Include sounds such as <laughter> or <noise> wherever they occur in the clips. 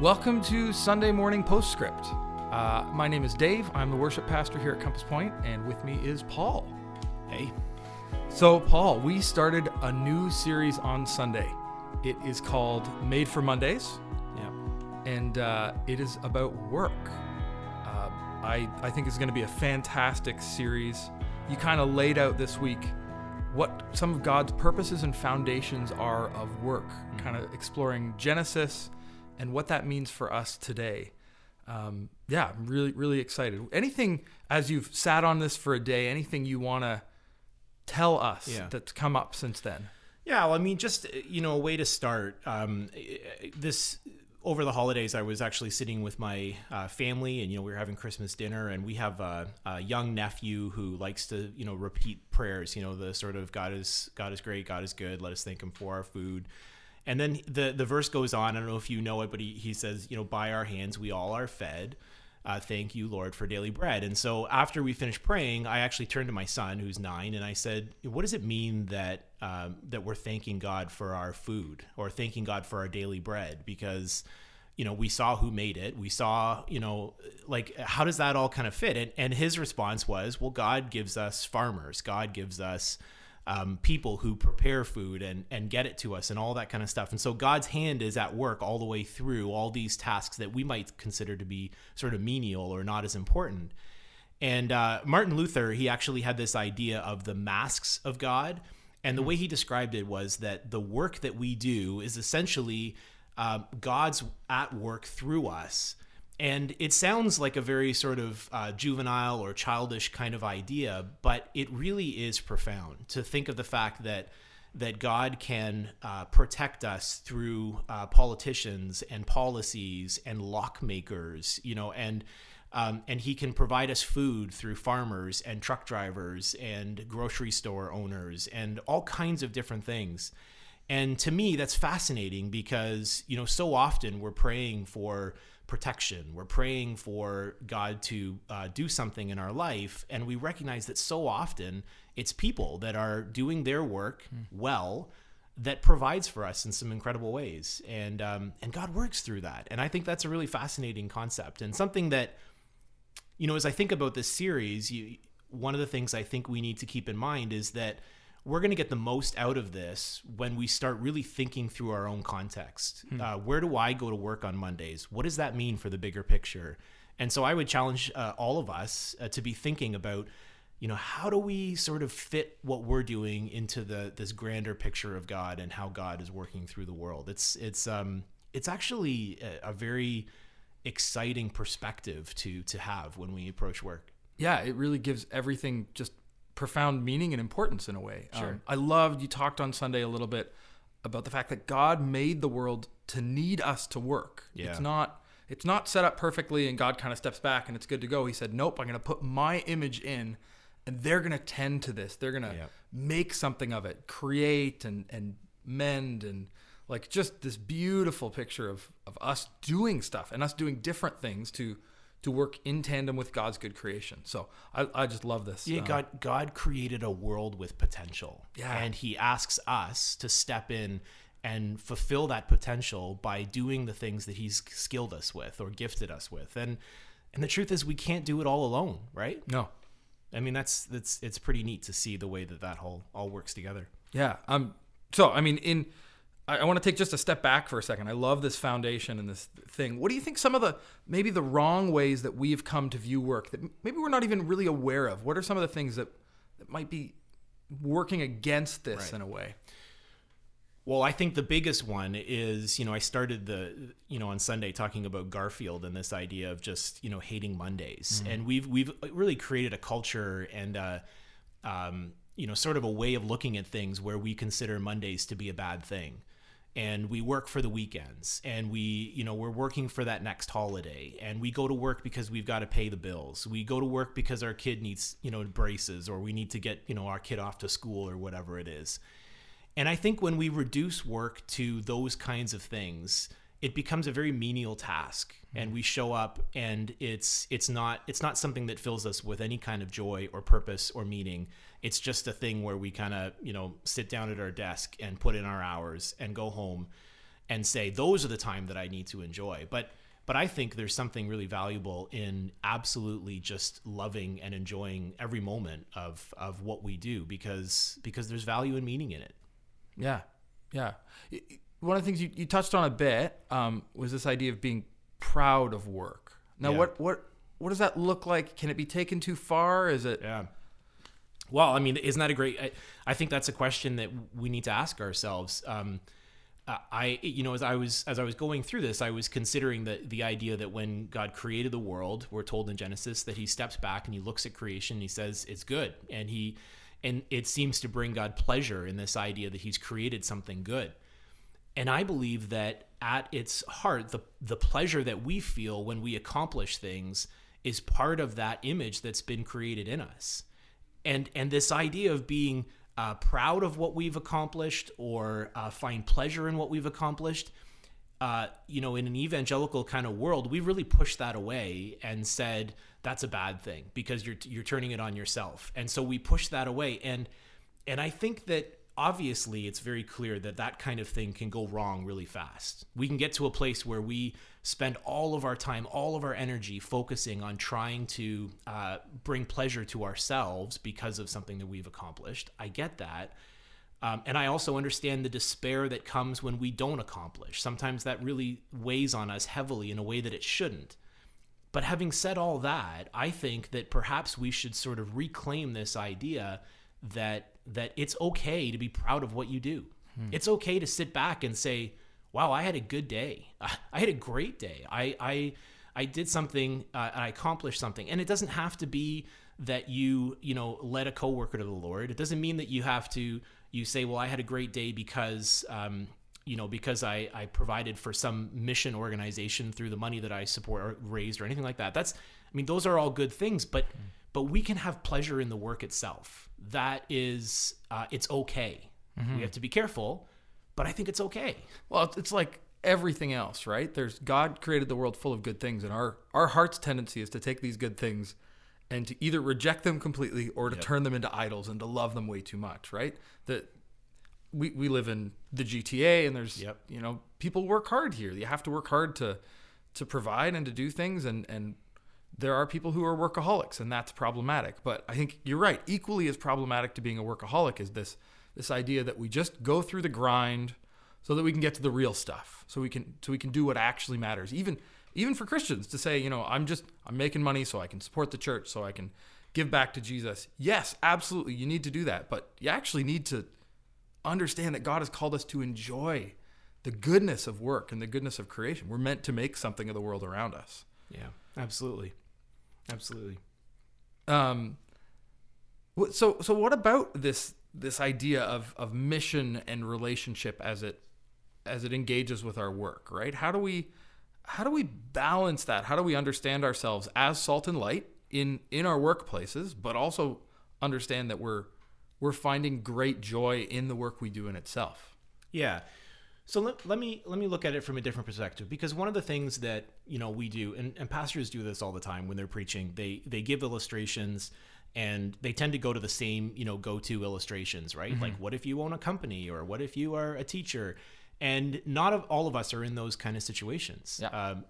Welcome to Sunday Morning Postscript. Uh, my name is Dave. I'm the worship pastor here at Compass Point, and with me is Paul. Hey. So, Paul, we started a new series on Sunday. It is called Made for Mondays, Yeah. and uh, it is about work. Uh, I, I think it's going to be a fantastic series. You kind of laid out this week what some of God's purposes and foundations are of work, kind of exploring Genesis and what that means for us today. Um, yeah, I'm really, really excited. Anything, as you've sat on this for a day, anything you want to tell us Yeah. that's come up since then? Yeah, well, I mean, just you know, a way to start. Um, this over the holidays, I was actually sitting with my uh, family, and you know, we were having Christmas dinner, and we have a, a young nephew who likes to, you know, repeat prayers. You know, the sort of God is God is great, God is good. Let us thank Him for our food. And then the the verse goes on. I don't know if you know it, but he, he says, you know, by our hands we all are fed. Uh, thank you, Lord, for daily bread. And so after we finished praying, I actually turned to my son, who's nine, and I said, "What does it mean that um, that we're thanking God for our food or thanking God for our daily bread?" Because you know we saw who made it, we saw you know like how does that all kind of fit? And, and his response was, "Well, God gives us farmers. God gives us." Um, people who prepare food and and get it to us and all that kind of stuff. And so God's hand is at work all the way through all these tasks that we might consider to be sort of menial or not as important. And uh, Martin Luther, he actually had this idea of the masks of God. And the way he described it was that the work that we do is essentially uh, God's at work through us. And it sounds like a very sort of uh, juvenile or childish kind of idea, but it really is profound to think of the fact that that God can uh, protect us through uh, politicians and policies and lockmakers, you know, and um, and He can provide us food through farmers and truck drivers and grocery store owners and all kinds of different things. And to me, that's fascinating because, you know, so often we're praying for protection. We're praying for God to uh, do something in our life. And we recognize that so often it's people that are doing their work well that provides for us in some incredible ways. And, um, and God works through that. And I think that's a really fascinating concept and something that, you know, as I think about this series, you, one of the things I think we need to keep in mind is that we're going to get the most out of this when we start really thinking through our own context. Uh, where do I go to work on Mondays? What does that mean for the bigger picture? And so I would challenge uh, all of us uh, to be thinking about, you know, how do we sort of fit what we're doing into the this grander picture of God and how God is working through the world? It's it's um it's actually a, a very exciting perspective to to have when we approach work. yeah, it really gives everything just profound meaning and importance in a way. Sure. Um, I loved you talked on Sunday a little bit about the fact that God made the world to need us to work. Yeah. It's not it's not set up perfectly and God kind of steps back and it's good to go. He said, "Nope, I'm going to put my image in and they're going to tend to this. They're going to Yeah. make something of it, create and and mend and like just this beautiful picture of of us doing stuff and us doing different things to to work in tandem with God's good creation. So I, I just love this. Yeah, Uh, God God created a world with potential. Yeah. And he asks us to step in and fulfill that potential by doing the things that he's skilled us with or gifted us with. And and the truth is we can't do it all alone, right? No. I mean that's that's it's pretty neat to see the way that that whole all works together. Yeah. Um. So I mean, in I, I want to take just a step back for a second. I love this foundation and this thing. What do you think? Some of the maybe the wrong ways that we've come to view work that maybe we're not even really aware of. What are some of the things that that might be working against this Right. in a way? Well, I think the biggest one is, you know, I started the, you know, on Sunday talking about Garfield and this idea of just, you know, hating Mondays, and we've we've really created a culture and, uh, um, you know, sort of a way of looking at things where we consider Mondays to be a bad thing, and we work for the weekends, and we, you know, we're working for that next holiday, and we go to work because we've got to pay the bills. We go to work because our kid needs, you know, braces, or we need to get, you know, our kid off to school or whatever it is. And I think when we reduce work to those kinds of things, it becomes a very menial task and we show up and it's it's not it's not something that fills us with any kind of joy or purpose or meaning it's just a thing where we kind of you know sit down at our desk and put in our hours and go home and say those are the time that I need to enjoy. But but I think there's something really valuable in absolutely just loving and enjoying every moment of of what we do because because there's value and meaning in it. Yeah, yeah. One of the things you, you touched on a bit um, was this idea of being proud of work. Now, Yeah. what what what does that look like? Can it be taken too far? Is it? Yeah. Well, I mean, isn't that a great? I, I think that's a question that we need to ask ourselves. Um, I, you know, as I was as I was going through this, I was considering the the idea that when God created the world, we're told in Genesis that He steps back and He looks at creation, and He says it's good, and He, and it seems to bring God pleasure in this idea that He's created something good. And I believe that at its heart, the the pleasure that we feel when we accomplish things is part of that image that's been created in us. And and this idea of being uh, proud of what we've accomplished or uh, find pleasure in what we've accomplished, uh, you know, in an evangelical kind of world, we really pushed that away and said that's a bad thing because you're you're turning it on yourself. And so we pushed that away. And and I think that obviously it's very clear that that kind of thing can go wrong really fast. We can get to a place where we spend all of our time, all of our energy focusing on trying to uh, bring pleasure to ourselves because of something that we've accomplished. I get that. Um, and I also understand the despair that comes when we don't accomplish. Sometimes that really weighs on us heavily in a way that it shouldn't. But having said all that, I think that perhaps we should sort of reclaim this idea that that it's okay to be proud of what you do. It's okay to sit back and say, "Wow, I had a good day. <laughs> I had a great day. I I I did something. Uh, I accomplished something." And it doesn't have to be that you you know led a coworker to the Lord. It doesn't mean that you have to you say, "Well, I had a great day because." Um, you know, because I, I provided for some mission organization through the money that I support or raised or anything like that. That's, I mean, those are all good things, but, but we can have pleasure in the work itself. That is, uh, it's okay. We have to be careful, but I think it's okay. Well, it's, like everything else, right? There's God created the world full of good things, and our our heart's tendency is to take these good things and to either reject them completely or to turn them into idols and to love them way too much, right? That we we live in the GTA, and there's Yep. you know people work hard here. You have to work hard to to provide and to do things, and and there are people who are workaholics, and that's problematic. But I think you're right. Equally as problematic to being a workaholic is this this idea that we just go through the grind so that we can get to the real stuff. So we can so we can do what actually matters. Even even for Christians to say, you know, I'm just I'm making money so I can support the church, so I can give back to Jesus. Yes, absolutely, you need to do that, but you actually need to understand that God has called us to enjoy the goodness of work and the goodness of creation. We're meant to make something of the world around us. Yeah, absolutely. Absolutely. Um, so so what about this this idea of of mission and relationship as it as it engages with our work, right? How do we how do we balance that? How do we understand ourselves as salt and light in in our workplaces, but also understand that we're we're finding great joy in the work we do in itself. Yeah. So let, let me let me look at it from a different perspective because one of the things that you know we do and, and pastors do this all the time when they're preaching they they give illustrations and they tend to go to the same you know go to illustrations right like what if you own a company or what if you are a teacher and not of all of us are in those kind of situations Yeah. um,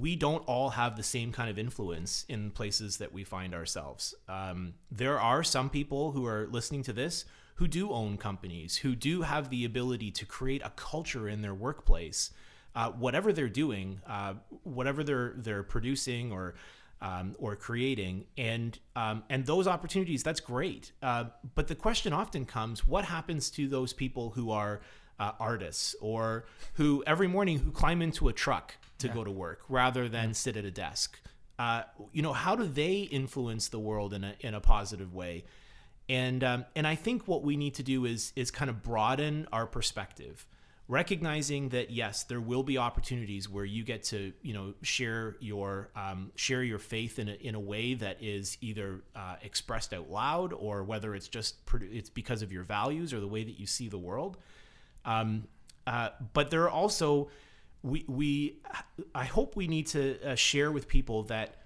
we don't all have the same kind of influence in places that we find ourselves. Um, there are some people who are listening to this who do own companies, who do have the ability to create a culture in their workplace, uh, whatever they're doing, uh, whatever they're they're producing or um, or creating, and um, and those opportunities. That's great. Uh, but the question often comes: What happens to those people who are uh, artists or who every morning who climb into a truck to go to work rather than sit at a desk. Uh, you know, how do they influence the world in a in a positive way? And um, and I think what we need to do is is kind of broaden our perspective, recognizing that yes, there will be opportunities where you get to you know share your um, share your faith in a, in a way that is either uh, expressed out loud or whether it's just it's because of your values or the way that you see the world. Um, uh, but there are also we we I hope we need to uh, share with people that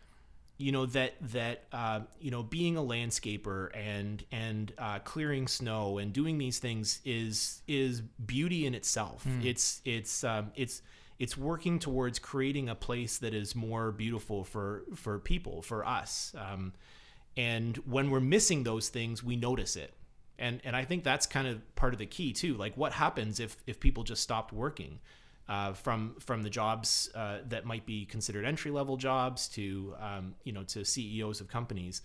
you know that that uh, you know being a landscaper and and uh, clearing snow and doing these things is is beauty in itself. It's it's um, it's it's working towards creating a place that is more beautiful for for people for us. Um, and when we're missing those things, we notice it. And and I think that's kind of part of the key too. Like what happens if if people just stopped working? Uh, from from the jobs uh, that might be considered entry level jobs to um, you know to CEOs of companies,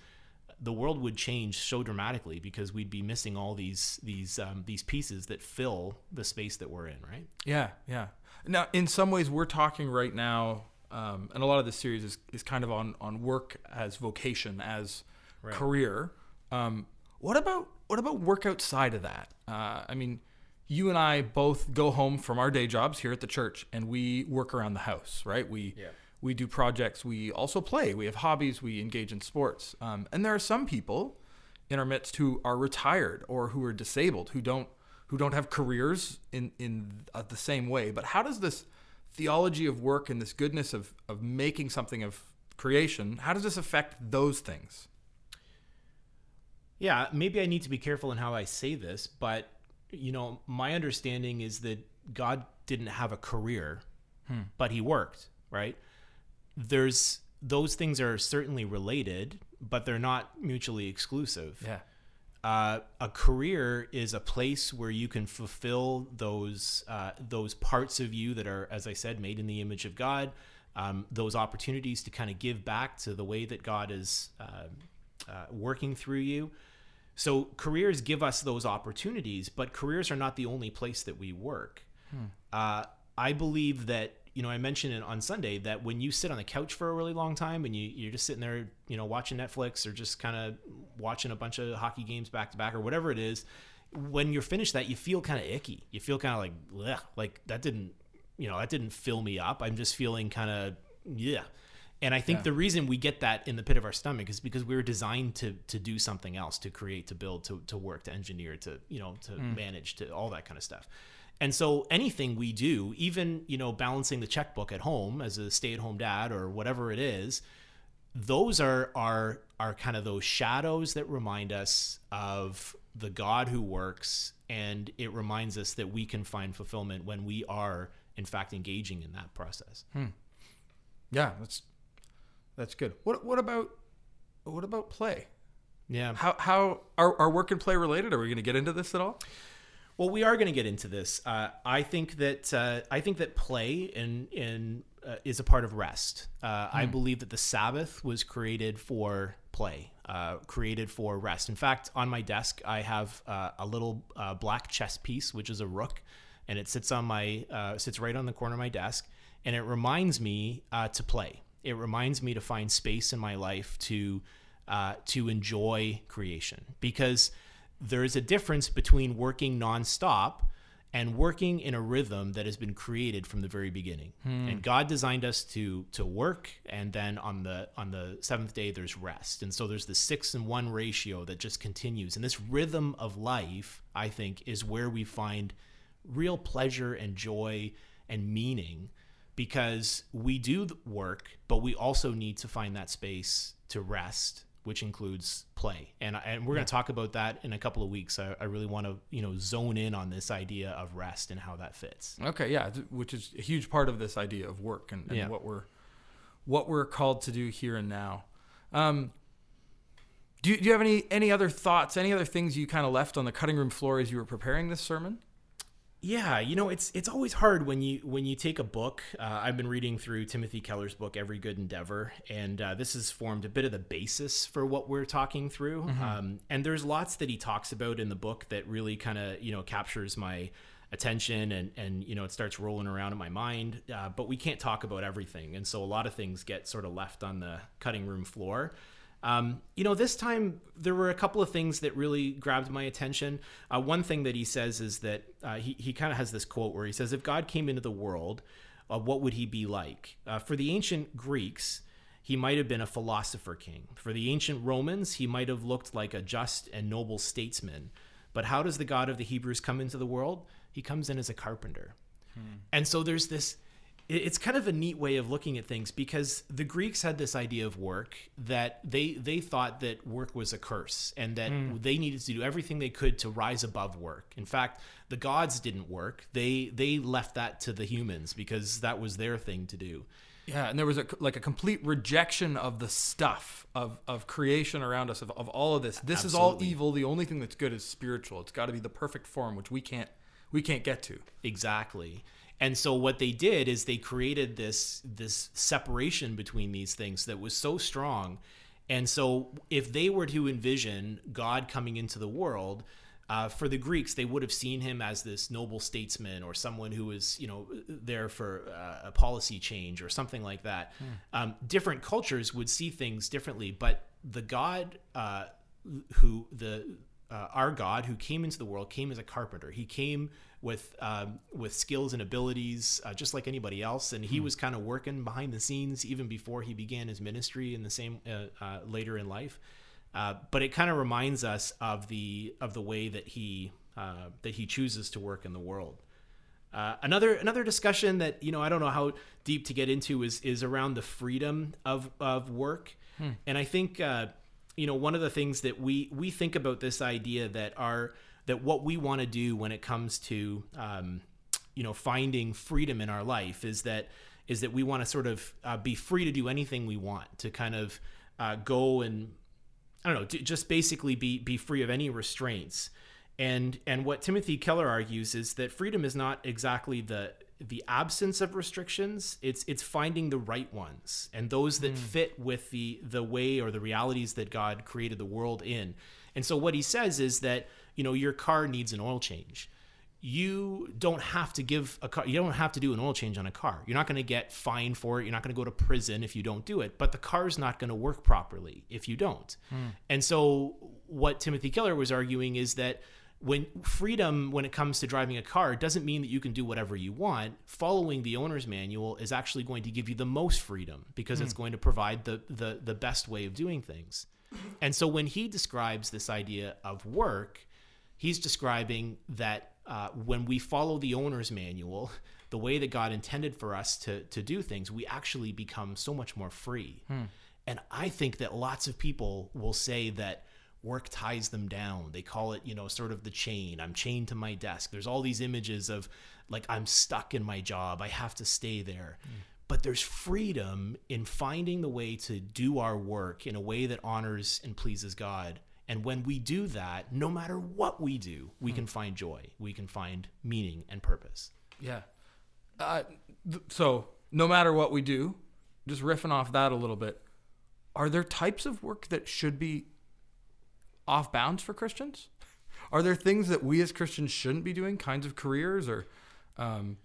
the world would change so dramatically because we'd be missing all these these um, these pieces that fill the space that we're in, right? Yeah, yeah. Now, in some ways, we're talking right now, um, and a lot of this series is, is kind of on on work as vocation, as Right. career. Um, what about what about work outside of that? Uh, I mean, you and I both go home from our day jobs here at the church, and we work around the house, right? We Yeah. we do projects. We also play. We have hobbies. We engage in sports. Um, and there are some people in our midst who are retired or who are disabled who don't who don't have careers in in uh, the same way. But how does this theology of work and this goodness of of making something of creation how does this affect those things? Yeah, maybe I need to be careful in how I say this, but you know, my understanding is that God didn't have a career, but he worked, right? There's those things are certainly related, but they're not mutually exclusive. Yeah. Uh, a career is a place where you can fulfill those uh, those parts of you that are, as I said, made in the image of God. Um, those opportunities to kind of give back to the way that God is uh, uh, working through you. So careers give us those opportunities, but careers are not the only place that we work. Uh, I believe that you know I mentioned it on Sunday that when you sit on the couch for a really long time and you you're just sitting there you know watching Netflix or just kind of watching a bunch of hockey games back to back or whatever it is, when you're finished that you feel kind of icky. You feel kind of like Bleh, like that didn't you know that didn't fill me up. I'm just feeling kind of yeah. And I think Yeah. the reason we get that in the pit of our stomach is because we were designed to to do something else, to create, to build, to to work, to engineer, to you know, to mm. manage, to all that kind of stuff. And so anything we do, even you know, balancing the checkbook at home as a stay-at-home dad or whatever it is, those are are are kind of those shadows that remind us of the God who works, and it reminds us that we can find fulfillment when we are, in fact, engaging in that process. Hmm. Yeah, that's that's good. What what about what about play? Yeah. How how are, are work and play related? Are we going to get into this at all? Well, we are going to get into this. Uh, I think that uh, I think that play in in uh, is a part of rest. Uh, I believe that the Sabbath was created for play, uh, created for rest. In fact, on my desk, I have uh, a little uh, black chess piece, which is a rook, and it sits on my uh, sits right on the corner of my desk, and it reminds me uh, to play. It reminds me to find space in my life to uh, to enjoy creation because there is a difference between working nonstop and working in a rhythm that has been created from the very beginning. And God designed us to to work, and then on the on the seventh day there's rest. And so there's the six and one ratio that just continues. And this rhythm of life, I think, is where we find real pleasure and joy and meaning because we do the work, but we also need to find that space to rest, which includes play. And, and we're going to talk about that in a couple of weeks. I, I really want to, you know, zone in on this idea of rest and how that fits. Okay, yeah, which is a huge part of this idea of work and, and Yeah. what we're what we're called to do here and now. Um, do you, do you have any any other thoughts, any other things you kind of left on the cutting room floor as you were preparing this sermon? Yeah, you know, it's it's always hard when you when you take a book. Uh, I've been reading through Timothy Keller's book, Every Good Endeavor, and uh, this has formed a bit of the basis for what we're talking through. Um, and there's lots that he talks about in the book that really kind of you know captures my attention and and you know it starts rolling around in my mind. Uh, but we can't talk about everything, and so a lot of things get sort of left on the cutting room floor. Um, you know, this time there were a couple of things that really grabbed my attention. Uh, one thing that he says is that uh, he, he kind of has this quote where he says, If God came into the world, uh, what would he be like? Uh, for the ancient Greeks, he might have been a philosopher king. For the ancient Romans, he might have looked like a just and noble statesman. But how does the God of the Hebrews come into the world? He comes in as a carpenter. And so there's this it's kind of a neat way of looking at things because the Greeks had this idea of work that they they thought that work was a curse and that hmm. they needed to do everything they could to rise above work. In fact, the gods didn't work. They they left that to the humans because that was their thing to do. Yeah, and there was a like a complete rejection of the stuff of of creation around us of, of all of this. This is all evil. The only thing that's good is spiritual. It's got to be the perfect form, which we can't we can't get to. Exactly. And so what they did is they created this this separation between these things that was so strong. And so if they were to envision God coming into the world, uh, for the Greeks, they would have seen him as this noble statesman or someone who was, you know, there for uh, a policy change or something like that. Um, different cultures would see things differently, but the God uh, who the uh, our God who came into the world came as a carpenter. He came with um, with skills and abilities uh, just like anybody else, and he was kind of working behind the scenes even before he began his ministry in the same uh, uh, later in life. Uh, but it kind of reminds us of the of the way that he uh, that he chooses to work in the world. Uh, another another discussion that you know I don't know how deep to get into is is around the freedom of of work, and I think uh, you know one of the things that we we think about this idea that our that what we want to do when it comes to um, you know finding freedom in our life is that is that we want to sort of uh, be free to do anything we want to kind of uh, go and I don't know, just basically be be free of any restraints. And and what Timothy Keller argues is that freedom is not exactly the the absence of restrictions. It's it's finding the right ones and those that fit with the the way or the realities that God created the world in. And so what he says is that, you know, your car needs an oil change. You don't have to give a car you don't have to do an oil change on a car. You're not going to get fined for it. You're not going to go to prison if you don't do it but the car's not going to work properly if you don't. Hmm. And so what timothy keller was arguing is that when freedom when it comes to driving a car doesn't mean that you can do whatever you want. Following the owner's manual is actually going to give you the most freedom because it's hmm. going to provide the, the the best way of doing things. And so when he describes this idea of work he's describing that uh, when we follow the owner's manual, <laughs> the way that God intended for us to to do things, we actually become so much more free. And I think that lots of people will say that work ties them down. They call it, you know, sort of the chain. I'm chained to my desk. There's all these images of like I'm stuck in my job. I have to stay there. But there's freedom in finding the way to do our work in a way that honors and pleases God. And when we do that, no matter what we do, we can find joy. We can find meaning and purpose. Yeah. Uh, th- so no matter what we do, just riffing off that a little bit, are there types of work that should be off bounds for Christians? Are there things that we as Christians shouldn't be doing? Kinds of careers or, um,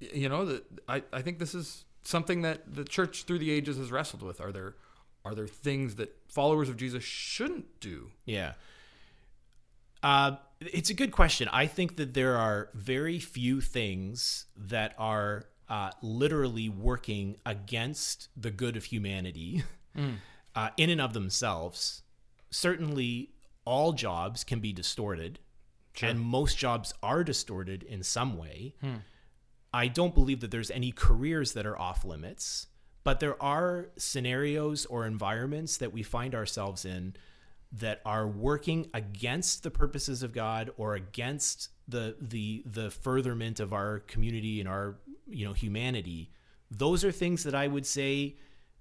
you know, that I, I think this is something that the church through the ages has wrestled with. Are there are there things that followers of Jesus shouldn't do? Yeah. Uh, it's a good question. I think that there are very few things that are uh, literally working against the good of humanity <laughs> uh, in and of themselves. Certainly, all jobs can be distorted, and most jobs are distorted in some way. I don't believe that there's any careers that are off limits, but there are scenarios or environments that we find ourselves in that are working against the purposes of God or against the the the furtherment of our community and our you know humanity. Those are things that I would say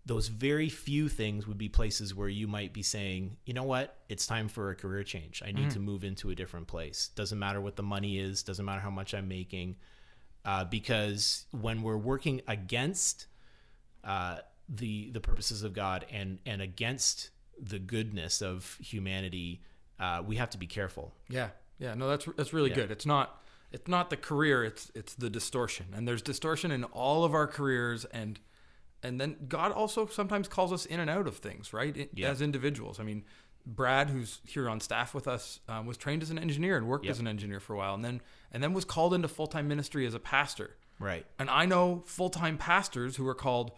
those very few things would be places where you might be saying, you know what, it's time for a career change. I need to move into a different place. Doesn't matter what the money is, doesn't matter how much I'm making uh, because when we're working against uh, the the purposes of God and and against the goodness of humanity, uh, we have to be careful. Yeah, yeah, no, that's that's really Yeah. good. It's not it's not the career; it's it's the distortion, and there's distortion in all of our careers, and and then God also sometimes calls us in and out of things, right? I- Yeah. As individuals, I mean, Brad, who's here on staff with us, um, was trained as an engineer and worked Yep. as an engineer for a while, and then and then was called into full time ministry as a pastor. Right. And I know full time pastors who are called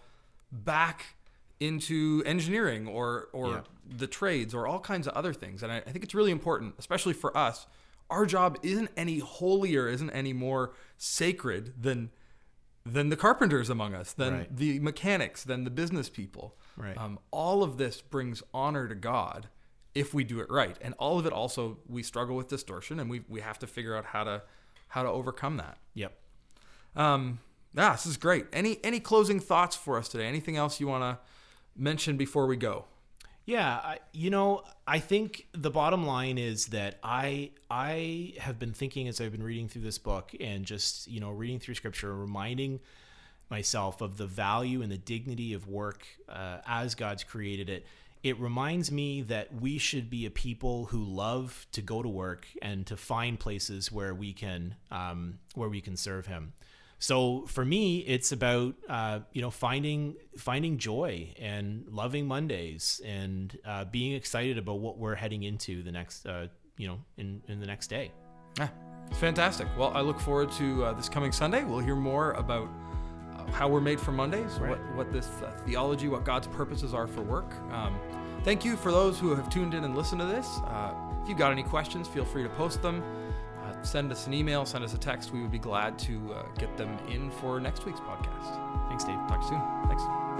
back into engineering or or Yeah. the trades or all kinds of other things. And I, I think it's really important, especially for us. Our job isn't any holier, isn't any more sacred than than the carpenters among us, than Right. the mechanics, than the business people. Right. Um, all of this brings honor to God if we do it right, and all of it also we struggle with distortion, and we we have to figure out how to how to overcome that. Yep. Um, yeah, this is great. Any any closing thoughts for us today? Anything else you want to mention before we go? Yeah, you know, I think the bottom line is that I I have been thinking as I've been reading through this book and just you know reading through Scripture, reminding myself of the value and the dignity of work uh, as God's created it. It reminds me that we should be a people who love to go to work and to find places where we can um, where we can serve Him. So for me, it's about uh, you know finding finding joy and loving Mondays and uh, being excited about what we're heading into the next uh, you know in in the next day. Yeah, it's fantastic. Well, I look forward to uh, this coming Sunday. We'll hear more about uh, how we're made for Mondays, Right. what, what this uh, theology, what God's purposes are for work. Um, thank you for those who have tuned in and listened to this. Uh, if you've got any questions, feel free to post them. Send us an email, send us a text. We would be glad to uh, get them in for next week's podcast. Thanks, Dave. Talk soon. Thanks.